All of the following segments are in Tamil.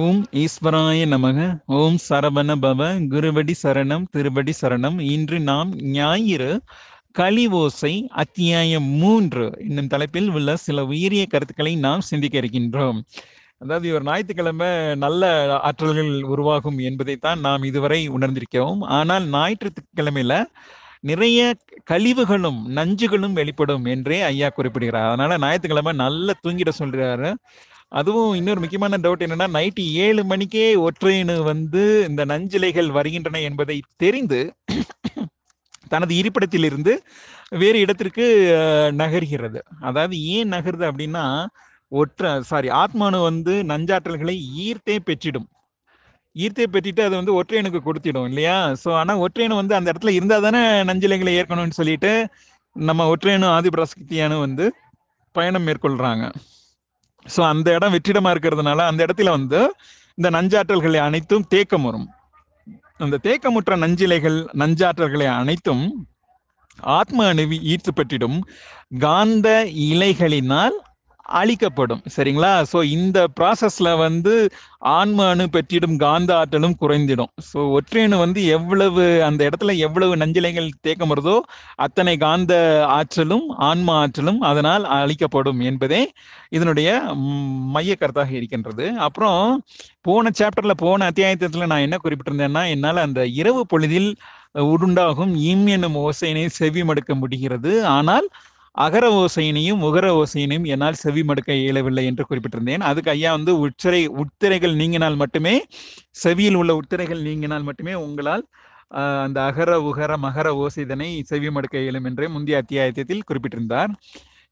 ஓம் ஈஸ்வராய நமக ஓம் சரவண பவ குருவடி சரணம் திருவடி சரணம். இன்று நாம் ஞாயிறு கலிவோசை அத்தியாயம் மூன்று என்னும் தலைப்பில் உள்ள சில உயரிய கருத்துக்களை நாம் சிந்திக்க இருக்கின்றோம். அதாவது ஒரு ஞாயிற்றுக்கிழமை நல்ல ஆற்றல்கள் உருவாகும் என்பதைத்தான் நாம் இதுவரை உணர்ந்திருக்கிறோம். ஆனால் ஞாயிற்றுக்கிழமையில நிறைய கழிவுகளும் நஞ்சுகளும் வெளிப்படும் என்றே ஐயா குறிப்பிடுகிறார். அதனால ஞாயிற்றுக்கிழமை நல்லா தூங்கிட சொல்றாரு. அதுவும் இன்னொரு முக்கியமான டவுட் என்னன்னா நைட்டு ஏழு மணிக்கே ஒற்றையனு வந்து இந்த நஞ்சிலைகள் வருகின்றன என்பதை தெரிந்து தனது இருப்பிடத்திலிருந்து வேறு இடத்திற்கு நகர்கிறது. அதாவது ஏன் நகருது அப்படின்னா ஒற்ற சாரி ஆத்மானு வந்து நஞ்சாற்றல்களை ஈர்த்தே பெற்றிடும். ஈர்த்தே பெற்றிட்டு அது வந்து ஒற்றையனுக்கு கொடுத்திடும் இல்லையா? ஸோ ஆனால் ஒற்றையனு வந்து அந்த இடத்துல இருந்தால் தானே நஞ்சிலைகளை ஏற்கணும்னு சொல்லிட்டு நம்ம ஒற்றையனும் ஆதிபராசக்தியானு வந்து பயணம் மேற்கொள்கிறாங்க ஸோ அந்த இடம் வெற்றிடமா இருக்கிறதுனால அந்த இடத்துல வந்து இந்த நஞ்சாற்றல்களை அனைத்தும் தேக்கம் வரும் அந்த தேக்கமுற்ற நஞ்சிலைகள் நஞ்சாற்றல்களை அனைத்தும் ஆத்ம அணுவி ஈர்த்து பெற்றிடும் காந்த இலைகளினால் அழிக்கப்படும். சரிங்களா? ஸோ இந்த ப்ராசஸ்ல வந்து ஆன்ம அணு பெற்றிடும் காந்த ஆற்றலும் குறைந்திடும். ஸோ ஒற்றையணு வந்து எவ்வளவு அந்த இடத்துல எவ்வளவு நஞ்சிலைகள் தேக்கம் அத்தனை காந்த ஆற்றலும் ஆன்ம ஆற்றலும் அதனால் அழிக்கப்படும் என்பதே இதனுடைய மைய கருத்தாக இருக்கின்றது. அப்புறம் போன சாப்டர்ல போன அத்தியாயத்தில் நான் என்ன குறிப்பிட்டிருந்தேன்னா என்னால் அந்த இரவு பொழுதில் உருண்டாகும் இம் என்னும் ஓசையினை செவி மடுக்க முடிகிறது. ஆனால் அகர ஓசையினையும் உகர ஓசையினையும் என்னால் செவி மடுக்க இயலவில்லை என்று குறிப்பிட்டிருந்தேன். அதுக்கு ஐயா வந்து உச்சரை உத்திரைகள் நீங்கினால் மட்டுமே செவியில் உள்ள உத்திரைகள் நீங்கினால் மட்டுமே உங்களால் அந்த அகர உகர மகர ஓசைதனை செவி மடுக்க இயலும் என்று முந்தைய அத்தியாயத்தில் குறிப்பிட்டிருந்தார்.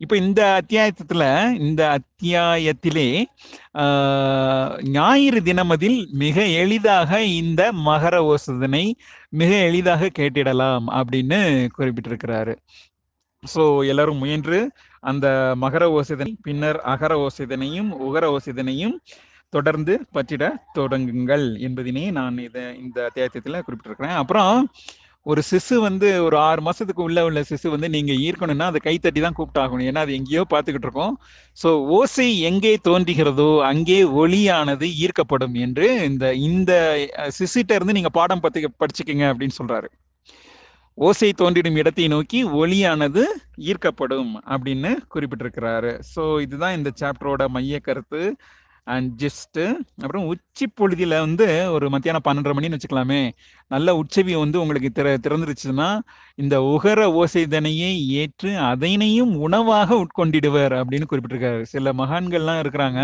இப்போ இந்த அத்தியாயத்தில் இந்த அத்தியாயத்திலே ஞாயிறு தினமதில் மிக எளிதாக இந்த மகர ஓசதனை மிக எளிதாக கேட்டிடலாம் அப்படின்னு குறிப்பிட்டிருக்கிறாரு. ஸோ எல்லாரும் முயன்று அந்த மகர ஓசிதனை பின்னர் அகர ஓசிதனையும் உகர ஓசிதனையும் தொடர்ந்து பற்றிட தொடங்குங்கள் என்பதினே நான் இதை இந்த தேத்தியத்தில் குறிப்பிட்டிருக்கிறேன். அப்புறம் ஒரு சிசு வந்து ஒரு ஆறு மாசத்துக்கு உள்ள உள்ள சிசு வந்து நீங்க ஈர்க்கணும்னா அதை கைத்தட்டி தான் கூப்பிட்டாகணும் ஏன்னா அது எங்கேயோ பார்த்துக்கிட்டு இருக்கோம். ஸோ ஓசை எங்கே தோன்றுகிறதோ அங்கே ஒளியானது ஈர்க்கப்படும் என்று இந்த இந்த சிசிட்ட இருந்து நீங்க பாடம் பத்தி படிச்சுக்கங்க அப்படின்னு சொல்றாரு. ஓசை தோன்றிடும் இடத்தை நோக்கி ஒளியானது ஈர்க்கப்படும் அப்படின்னு குறிப்பிட்டிருக்கிறாரு. ஸோ இதுதான் இந்த சாப்டரோட மைய கருத்து அண்ட் ஜஸ்ட்டு அப்புறம் உச்சி பொழுதியில் வந்து ஒரு மத்தியானம் பன்னெண்டரை மணின்னு வச்சுக்கலாமே. நல்ல உச்சவி வந்து உங்களுக்கு திற திறந்துருச்சுன்னா இந்த உகர ஓசைதனையை ஏற்று அதனையும் உணவாக உட்கொண்டிடுவர் அப்படின்னு குறிப்பிட்டிருக்காரு. சில மகான்கள்லாம் இருக்கிறாங்க.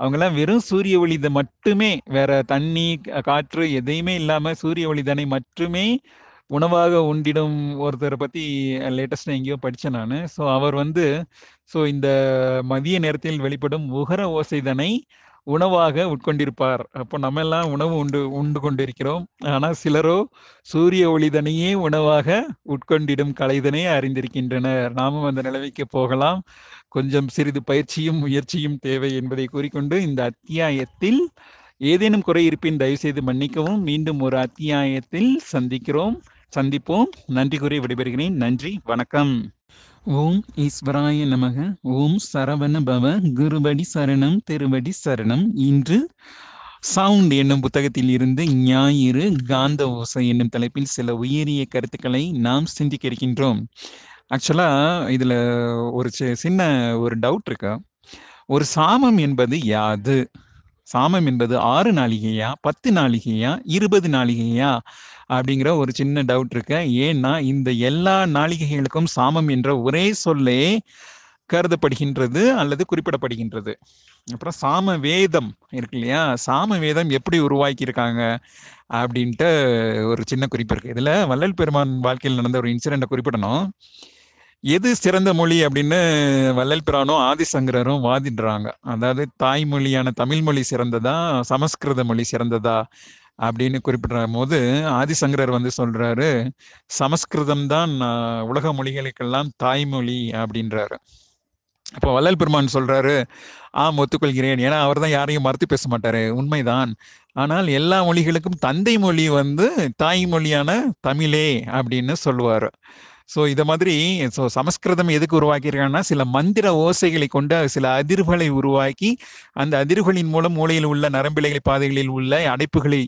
அவங்கெல்லாம் வெறும் சூரிய ஒளி மட்டுமே வேற தண்ணி காற்று எதையுமே இல்லாமல் சூரிய ஒளிதனை மட்டுமே உணவாக உண்டிடும் ஒருத்தரை பற்றி லேட்டஸ்டாக எங்கேயோ படித்தேன் நான். ஸோ அவர் வந்து ஸோ இந்த மதிய நேரத்தில் வெளிப்படும் உகர ஓசைதனை உணவாக உட்கொண்டிருப்பார். அப்போ நம்ம எல்லாம் உணவு உண்டு உண்டு கொண்டிருக்கிறோம். ஆனால் சிலரோ சூரிய ஒளிதனையே உணவாக உட்கொண்டிடும் கலைதனை அறிந்திருக்கின்றனர். நாமும் அந்த நிலைமைக்கு போகலாம். கொஞ்சம் சிறிது பயிற்சியும் முயற்சியும் தேவை என்பதை கூறிக்கொண்டு இந்த அத்தியாயத்தில் ஏதேனும் குறை இருப்பின் தயவுசெய்து மன்னிக்கவும். மீண்டும் ஒரு அத்தியாயத்தில் சந்திக்கிறோம். சந்திப்போம். நன்றி கூறி விடைபெறுகிறேன். நன்றி. வணக்கம். ஓம் ஈஸ்வராய நமக. ஓம் சரவண பவ குருவடி சரணம் திருவடி சரணம். இன்று சவுண்ட் என்னும் புத்தகத்தில் இருந்து ஞாயிறு காந்த ஓசை என்னும் தலைப்பில் சில உயரிய கருத்துக்களை நாம் சிந்திக்க இருக்கின்றோம். ஆக்சுவலா இதுல ஒரு சின்ன ஒரு டவுட் இருக்கு? ஒரு சாமம் என்பது யாது? சாமம் என்பது ஆறு நாளிகையா? பத்து நாளிகையா? இருபது நாளிகையா? அப்படிங்கிற ஒரு சின்ன டவுட் இருக்கு. ஏன்னா இந்த எல்லா நாளிகைகளுக்கும் சாமம் என்ற ஒரே சொல்லே கருதப்படுகின்றது அல்லது குறிப்பிடப்படுகின்றது. அப்புறம் சாம வேதம் இருக்கு இல்லையா? சாம வேதம் எப்படி உருவாக்கியிருக்காங்க? அப்படின்ட்டு ஒரு சின்ன குறிப்பு இருக்கு. இதுல வள்ளல் பெருமான் வாழ்க்கையில் நடந்த ஒரு இன்சிடென்ட்டை குறிப்பிடணும். எது சிறந்த மொழி அப்படின்னு வள்ளல் பிரானும் ஆதிசங்கரரும் வாதிடுறாங்க. அதாவது தாய்மொழியான தமிழ் மொழி சிறந்ததா சமஸ்கிருத மொழி சிறந்ததா அப்படின்னு குறிப்பிடுற போது ஆதிசங்கரர் வந்து சொல்றாரு சமஸ்கிருதம் தான் உலக மொழிகளுக்கெல்லாம் தாய்மொழி அப்படின்றாரு. அப்போ வள்ளல் பெருமான் சொல்றாரு ஆம் ஒத்துக்கொள்கிறேன். ஏன்னா அவர் தான் யாரையும் மறுத்து பேச மாட்டாரு. உண்மைதான். ஆனால் எல்லா மொழிகளுக்கும் தந்தை மொழி வந்து தாய்மொழியான தமிழே அப்படின்னு சொல்லுவார். ஸோ இதை மாதிரி ஸோ சமஸ்கிருதம் எதுக்கு உருவாக்கியிருக்காங்கன்னா சில மந்திர ஓசைகளை கொண்டு சில அதிர்வுகளை உருவாக்கி அந்த அதிர்வுகளின் மூலம் மூளையில் உள்ள நரம்பிலைகள் பாதைகளில் உள்ள அடைப்புகளை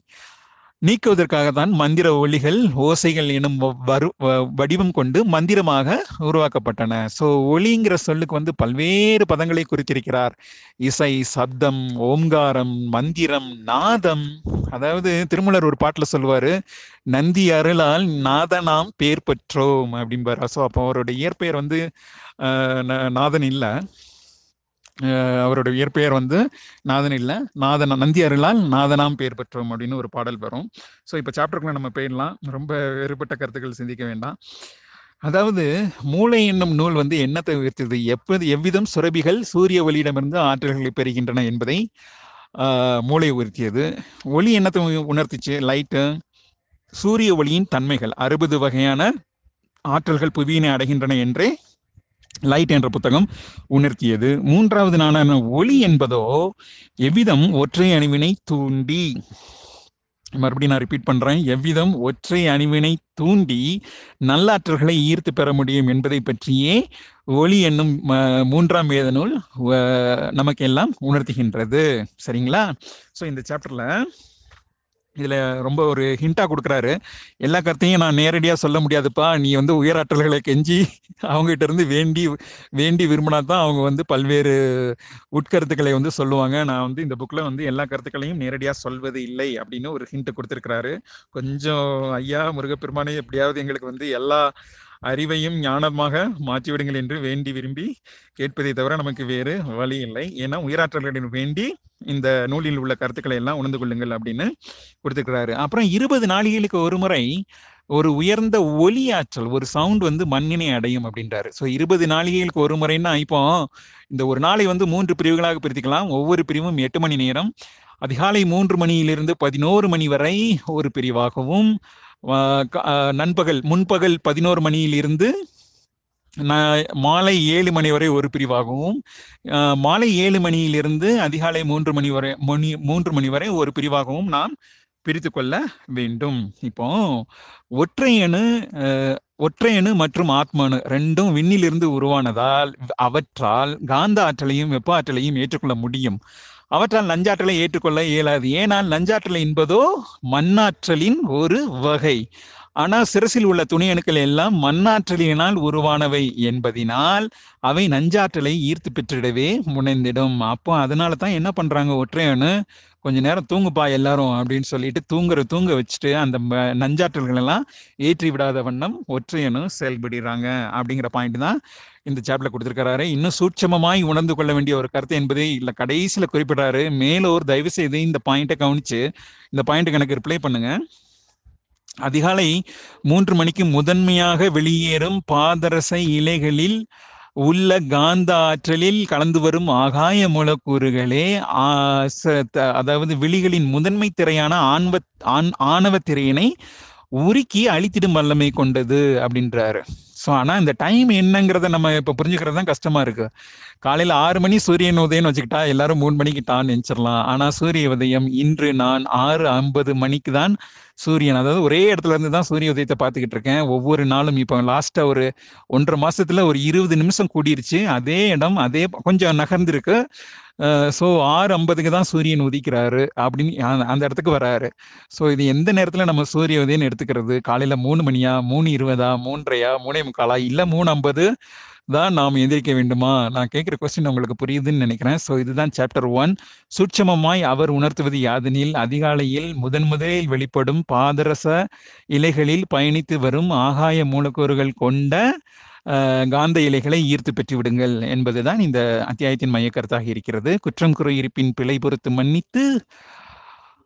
நீக்குவதற்காக தான் மந்திர ஒளிகள் ஓசைகள் எனும் வ- வரு வ- வடிவம் கொண்டு மந்திரமாக உருவாக்கப்பட்டன. ஸோ ஒளிங்கிற சொல்லுக்கு வந்து பல்வேறு பதங்களை குறித்திருக்கிறார். இசை சப்தம் ஓம்காரம் மந்திரம் நாதம். அதாவது திருமலர் ஒரு பாட்டில் சொல்லுவார் நந்தி அருளால் நாதனாம் பேர் பெற்றோம் அப்படிம்பார். ஸோ அப்போ அவருடைய இயற்பெயர் வந்து ந- நாதன் இல்லை. அவரோட இயற்பெயர் வந்து நாதன் இல்லை நாதன நந்தி அருளால் நாதனாம் பெயர் பெற்றோம் அப்படின்னு ஒரு பாடல் வரும். ஸோ இப்போ சாப்டருக்குள்ள நம்ம போயிடலாம். ரொம்ப வேறுபட்ட கருத்துக்கள் சிந்திக்க வேண்டாம். அதாவது மூளை என்னும் நூல் வந்து என்னத்தை உயர்த்தது எப்போது எவ்விதம் சுரபிகள் சூரிய ஒளியிடமிருந்து ஆற்றல்களை பெறுகின்றன என்பதை மூளை உயர்த்தியது. ஒளி என்னத்தை உணர்த்திச்சு? லைட்டு சூரிய ஒளியின் தன்மைகள். அறுபது வகையான ஆற்றல்கள் புவியினை அடைகின்றன என்றே லைட் என்ற புத்தகம் உணர்த்தியது. மூன்றாவது நாளான ஒளி என்பதோ எவ்விதம் ஒற்றை அணுவினை தூண்டி. மறுபடியும் நான் ரிப்பீட் பண்றேன். எவ்விதம் ஒற்றை அணுவினை தூண்டி நல்லாற்றல்களை ஈர்த்து பெற முடியும் என்பதை பற்றியே ஒளி என்னும் மூன்றாம் வேத நூல் நமக்கு எல்லாம் உணர்த்துகின்றது. சரிங்களா? ஸோ இந்த சாப்டர்ல இதில் ரொம்ப ஒரு ஹிண்டாக கொடுக்குறாரு. எல்லா கருத்தையும் நான் நேரடியாக சொல்ல முடியாதுப்பா. நீ வந்து உயராற்றல்களை கெஞ்சி அவங்ககிட்ட இருந்து வேண்டி வேண்டி விரும்பினா தான் அவங்க வந்து பல்வேறு உட்கருத்துக்களை வந்து சொல்லுவாங்க. நான் வந்து இந்த புக்கில் வந்து எல்லா கருத்துக்களையும் நேரடியாக சொல்வது இல்லை அப்படின்னு ஒரு ஹிண்ட் கொடுத்துருக்குறாரு. கொஞ்சம் ஐயா முருகப்பெருமானே எப்படியாவது எங்களுக்கு வந்து எல்லா அறிவையும் ஞானமாக மாற்றிவிடுங்கள் என்று வேண்டி விரும்பி கேட்பதை தவிர நமக்கு வேறு வழி இல்லை. ஏன்னா உயிராற்றல்களிடம் வேண்டி இந்த நூலில் உள்ள கருத்துக்களை எல்லாம் உணர்ந்து கொள்ளுங்கள் அப்படின்னு கொடுத்துக்கிறாரு அப்புறம் இருபது நாளிகளுக்கு ஒரு முறை ஒரு உயர்ந்த ஒலி ஆற்றல் ஒரு சவுண்ட் வந்து மண்ணினை அடையும் அப்படின்றாரு. ஸோ இருபது நாளிகைகளுக்கு ஒரு முறைன்னா இப்போ இந்த ஒரு நாளை வந்து மூன்று பிரிவுகளாக பிரித்துக்கலாம். ஒவ்வொரு பிரிவும் எட்டு மணி நேரம். அதிகாலை மூன்று மணியிலிருந்து பதினோரு மணி வரை ஒரு பிரிவாகவும் நண்பகல் முன்பகல் பதினோரு மணியிலிருந்து நா- மாலை ஏழு மணி வரை ஒரு பிரிவாகவும் மாலை ஏழு மணியிலிருந்து அதிகாலை மூன்று மணி வரை மணி மூன்று மணி வரை ஒரு பிரிவாகவும் நாம் பிரித்து கொள்ள வேண்டும். இப்போ ஒற்றையணு ஒற்றையணு மற்றும் ஆத்ம ரெண்டும் விண்ணிலிருந்து உருவானதால் அவற்றால் காந்த ஆற்றலையும் வெப்ப ஆற்றலையும் ஏற்றுக்கொள்ள முடியும். அவற்றால் நஞ்சாற்றலை ஏற்றுக்கொள்ள இயலாது. ஏனால் நஞ்சாற்றலை என்பதோ மண்ணாற்றலின் ஒரு வகை. ஆனால் சிரசில் உள்ள துணை அணுக்கள் எல்லாம் மண்ணாற்றலினால் உருவானவை என்பதினால் அவை நஞ்சாற்றலை ஈர்த்து பெற்றிடவே முனைந்திடும். அப்போ அதனால தான் என்ன பண்றாங்க? ஒற்றை கொஞ்ச நேரம் தூங்குப்பா எல்லாரும் அப்படின்னு சொல்லிட்டு தூங்குற தூங்க வச்சுட்டு அந்த ம- நஞ்சாற்றல்கள் எல்லாம் ஏற்றி விடாத வண்ணம் ஒற்றையணு செயல்படுறாங்க அப்படிங்கிற பாயிண்ட் தான் இந்த சாப்டர்ல கொடுத்துருக்கிறாரு. இன்னும் சூட்சமமாய் உணர்ந்து கொள்ள வேண்டிய ஒரு கருத்து என்பதை இல்ல கடைசியில குறிப்பிடுறாரு. மேலோர் தயவு செய்து இந்த பாயிண்ட்டை கவனிச்சு இந்த பாயிண்ட்டுக்கு எனக்கு ரிப்ளை பண்ணுங்க. அதிகாலை மூன்று மணிக்கு முதன்மையாக வெளியேறும் பாதரச இலைகளில் உள்ள காந்த ஆற்றலில் கலந்து வரும் ஆகாய மூலக்கூறுகளே அதாவது விழிகளின் முதன்மை திரையான ஆன்வ ஆண் ஆணவ திரையினை உருக்கி அழித்திடும் வல்லமை கொண்டது அப்படின்றாரு. ஸோ ஆனால் இந்த டைம் என்னங்கிறத நம்ம இப்போ புரிஞ்சுக்கிறது தான் கஷ்டமா இருக்கு. காலையில் ஆறு மணி சூரியன் உதயம்னு வச்சுக்கிட்டா எல்லாரும் மூணு மணிக்கு டான் நினச்சிடலாம் ஆனால் சூரிய உதயம் இன்று நான் ஆறு ஐம்பது மணிக்கு தான் சூரியன். அதாவது ஒரே இடத்துல இருந்து தான் சூரிய உதயத்தை பார்த்துக்கிட்டு இருக்கேன். ஒவ்வொரு நாளும் இப்போ லாஸ்ட்டாக ஒரு ஒன்றரை மாசத்துல ஒரு இருபது நிமிஷம் கூடிருச்சு. அதே இடம் அதே கொஞ்சம் நகர்ந்துருக்கு. ஸோ ஆறு ஐம்பதுக்கு தான் சூரியன் உதிக்கிறாரு அப்படின்னு அந்த- இடத்துக்கு வராரு. ஸோ இது எந்த நேரத்தில் நம்ம சூரிய உதயம்னு எடுத்துக்கிறது? காலையில் மூணு மணியா? மூணு இருபதா? மூன்றையா? மூணே முக்காலா? இல்லை மூணு ஐம்பது தான் நாம் எந்திரிக்க வேண்டுமா? நான் கேட்குற கொஸ்டின் உங்களுக்கு புரியுதுன்னு நினைக்கிறேன். ஸோ இதுதான் சாப்டர் ஒன் சுட்சமமாய் அவர் உணர்த்துவது யாதனில் அதிகாலையில் முதன் முதலில் வெளிப்படும் பாதரச இலைகளில் பயணித்து வரும் ஆகாய மூலக்கூறுகள் கொண்ட காந்த இலைகளை ஈர்த்து பெற்று விடுங்கள் என்பதுதான் இந்த அத்தியாயத்தின் மையக்கருத்தாக இருக்கிறது. குற்றம் குறை இருப்பின் பிழை பொறுத்து மன்னித்து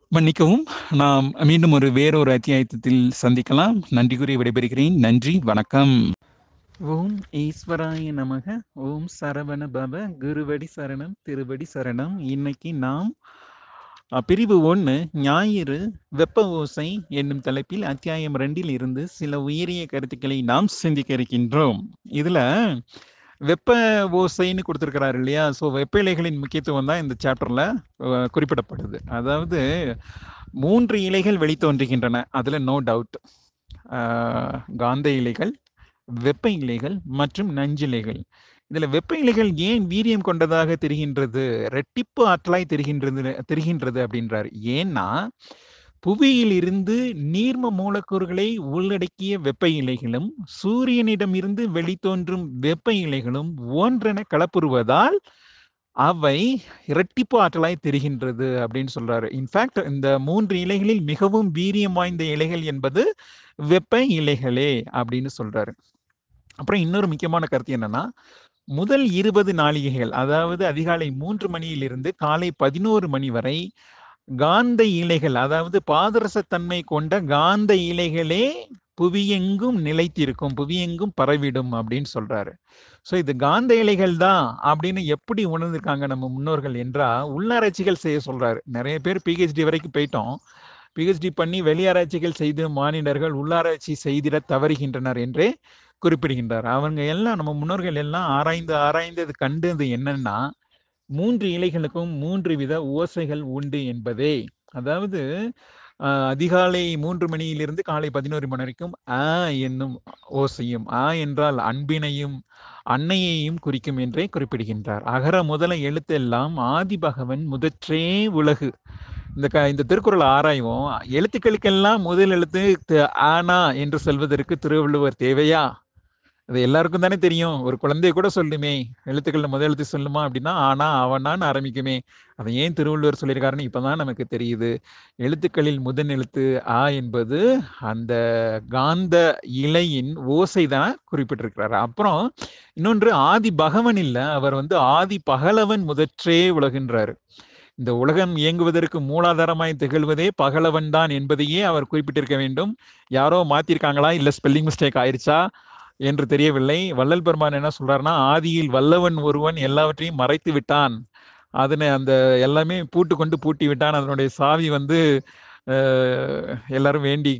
மன்னிக்கவும். நாம் மீண்டும் ஒரு வேறொரு அத்தியாயத்தில் சந்திக்கலாம். நன்றி கூறி விடைபெறுகிறேன். நன்றி வணக்கம். ஓம் ஈஸ்வராய நமக. ஓம் சரவண பவ. குருவடி சரணம் திருவடி சரணம். இன்னைக்கு நாம் பிரிவு ஒன்று ஞாயிறு வெப்ப ஓசை என்னும் தலைப்பில் அத்தியாயம் ரெண்டில் இருந்து சில உயரிய கருத்துக்களை நாம் சிந்திக்க இருக்கின்றோம். இதில் வெப்ப ஓசைன்னு கொடுத்துருக்கிறாரு இல்லையா? ஸோ வெப்ப இலைகளின் முக்கியத்துவம் தான் இந்த சாப்டரில் குறிப்பிடப்படுது. அதாவது மூன்று இலைகள் வெளித்தோன்றுகின்றன அதில் நோ டவுட் காந்த இலைகள் வெப்ப இலைகள் மற்றும் நஞ்சிலைகள் இதில் வெப்ப இலைகள் ஏன் வீரியம் கொண்டதாக தெரிகின்றது? ரெட்டிப்பு ஆற்றலாய் தெரிகின்றது தெரிகின்றது அப்படின்றார். ஏன்னா புவியில் இருந்து நீர்ம மூலக்கூறுகளை உள்ளடக்கிய வெப்ப இலைகளும் சூரியனிடம் இருந்து வெளித்தோன்றும் வெப்ப இலைகளும் ஒன்றென கலப்புறுவதால் அவை இரட்டிப்பு ஆற்றலாய் தெரிகின்றது அப்படின்னு சொல்றாரு. இன்ஃபேக்ட் இந்த மூன்று இலைகளில் மிகவும் வீரியம் வாய்ந்த இலைகள் என்பது வெப்ப இலைகளே அப்படின்னு சொல்றாரு. அப்புறம் இன்னொரு முக்கியமான கருத்து என்னன்னா முதல் இருபது நாளிகைகள் அதாவது அதிகாலை மூன்று மணியிலிருந்து காலை பதினோரு மணி வரை காந்த இலைகள் அதாவது பாதரசத்தன்மை கொண்ட காந்த இலைகளே புவியெங்கும் நிலைத்திருக்கும் புவியெங்கும் பரவிடும் அப்படின்னு சொல்றாரு. ஸோ இது காந்த இலைகள் தான் அப்படின்னு எப்படி உணர்ந்திருக்காங்க நம்ம முன்னோர்கள் என்றா உள்ளாராய்ச்சிகள் செய்ய சொல்றாரு. நிறைய பேர் பிஹெச்டி வரைக்கும் போயிட்டோம். பிஹெச்டி பண்ணி வெளியாராய்ச்சிகள் செய்து மாநிலர்கள் உள்ளாராய்ச்சி செய்திட தவறுகின்றனர் என்று குறிப்பிடுகின்றார். அவங்க எல்லாம் நம்ம முன்னோர்கள் எல்லாம் ஆராய்ந்து ஆராய்ந்து அது கண்டது என்னன்னா மூன்று இலைகளுக்கும் மூன்று வித ஓசைகள் உண்டு என்பதே. அதாவது அதிகாலை மூன்று மணியிலிருந்து காலை பதினோரு மணி வரைக்கும் ஆ என்னும் ஓசையும் ஆ என்றால் அன்பினையும் அன்னையையும் குறிக்கும் என்றே குறிப்பிடுகின்றார். அகர முதல எழுத்தெல்லாம் ஆதி பகவன் முதற்றே உலகு. இந்த க இந்த திருக்குறள் ஆராய்வோம் எழுத்துக்களுக்கெல்லாம் முதல் எழுத்து ஆனா என்று சொல்வதற்கு திருவள்ளுவர் தேவையா? அது எல்லாருக்கும் தானே தெரியும். ஒரு குழந்தைய கூட சொல்லுமே. எழுத்துக்களில் முதல் எழுத்து சொல்லுமா அப்படின்னா ஆனா அவனான்னு ஆரம்பிக்குமே. அதை ஏன் திருவள்ளுவர் சொல்லியிருக்காருன்னு இப்பதான் நமக்கு தெரியுது. எழுத்துக்களில் முதன் எழுத்து ஆ என்பது அந்த காந்த இலையின் ஓசை தான் குறிப்பிட்டிருக்கிறாரு. அப்புறம் இன்னொன்று ஆதி பகவன் இல்லை அவர் வந்து ஆதி பகலவன் முதற்றே உலகின்றாரு. இந்த உலகம் இயங்குவதற்கு மூலாதாரமாய் திகழ்வதே பகலவன் தான் என்பதையே அவர் குறிப்பிட்டிருக்க வேண்டும். யாரோ மாத்திருக்காங்களா? இல்ல ஸ்பெல்லிங் மிஸ்டேக் ஆயிடுச்சா என்று தெரியவில்லை. வள்ளல் பெருமான் என்ன சொல்றாருன்னா ஆதியில் வல்லவன் ஒருவன் எல்லாவற்றையும் மறைத்து விட்டான். அதனை அந்த எல்லாமே பூட்டு கொண்டு பூட்டி விட்டான். அதனுடைய சாவி வந்து எல்லாரும் வேண்டி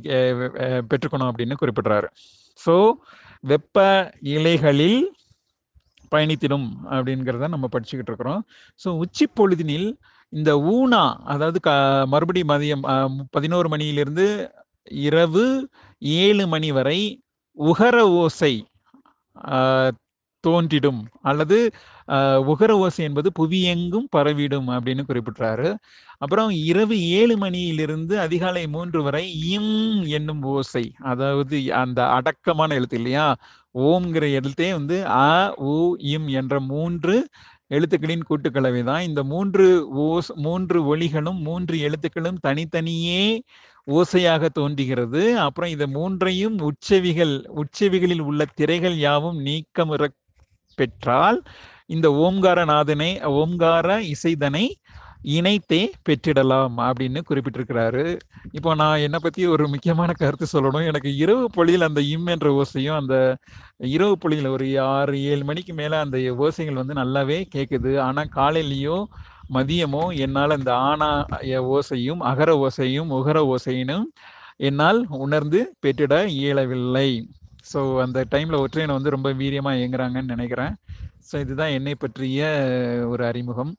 பெற்றுக்கணும் அப்படின்னு குறிப்பிடுறாரு. ஸோ வெப்ப இலைகளில் பயணித்திடும் அப்படிங்கிறத நம்ம படிச்சுக்கிட்டு இருக்கிறோம். ஸோ உச்சி பொழுதினில் இந்த ஊனா அதாவது க மறுபடி மதியம் பதினோரு மணியிலிருந்து இரவு ஏழு மணி வரை உகர ஓசை தோன்றிடும். அல்லது உகர ஓசை என்பது புவியெங்கும் பரவிடும் அப்படின்னு குறிப்பிட்டாரு அப்புறம் இரவு ஏழு மணியிலிருந்து அதிகாலை மூன்று வரை இம் என்னும் ஓசை. அதாவது அந்த அடக்கமான எழுத்து இல்லையா? ஓம்ங்கிற எழுத்தே வந்து அ உ இம் என்ற மூன்று எழுத்துக்களின் கூட்டுக்கலவை தான். இந்த மூன்று ஓஸ் மூன்று ஒளிகளும் மூன்று எழுத்துக்களும் தனித்தனியே ஓசையாக தோன்றுகிறது. அப்புறம் இந்த மூன்றையும் உச்சவிகள் உச்சவிகளில் உள்ள திரைகள் யாவும் நீக்கமுற பெற்றால் இந்த ஓம்காரநாதனை ஓம்கார இசைதனை இணைத்தே பெற்றிடலாம் அப்படின்னு குறிப்பிட்டிருக்கிறாரு. இப்போ நான் என்னை பற்றி ஒரு முக்கியமான கருத்து சொல்லணும். எனக்கு இரவு பொழியில் அந்த இம் என்ற ஓசையும் அந்த இரவு பொழியில் ஒரு ஆறு ஏழு மணிக்கு மேலே அந்த ஓசைகள் வந்து நல்லாவே கேட்குது ஆனால் காலையிலயோ மதியமோ என்னால் அந்த ஆனா ஓசையும் அகர ஓசையும் உகர ஓசையினும் என்னால் உணர்ந்து பெற்றிட இயலவில்லை. ஸோ அந்த டைமில் ஒற்றையனை வந்து ரொம்ப வீரியமாக இயங்குறாங்கன்னு நினைக்கிறேன். ஸோ இதுதான் என்னை பற்றிய ஒரு அறிமுகம்.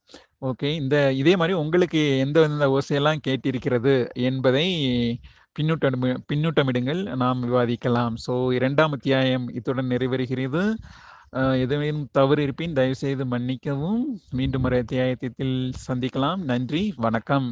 ஓகே. இந்த இதே மாதிரி உங்களுக்கு எந்த எந்த ஓசையெல்லாம் கேட்டிருக்கிறது என்பதை பின்னூட்டம் பின்னூட்டமிடுங்கள். நாம் விவாதிக்கலாம். ஸோ இரண்டாம் அத்தியாயம் இத்துடன் நிறைவேறுகிறது எதுவும் தவறு இருப்பின் தயவுசெய்து மன்னிக்கவும். மீண்டும் ஒரு அத்தியாயத்தில் சந்திக்கலாம். நன்றி. வணக்கம்.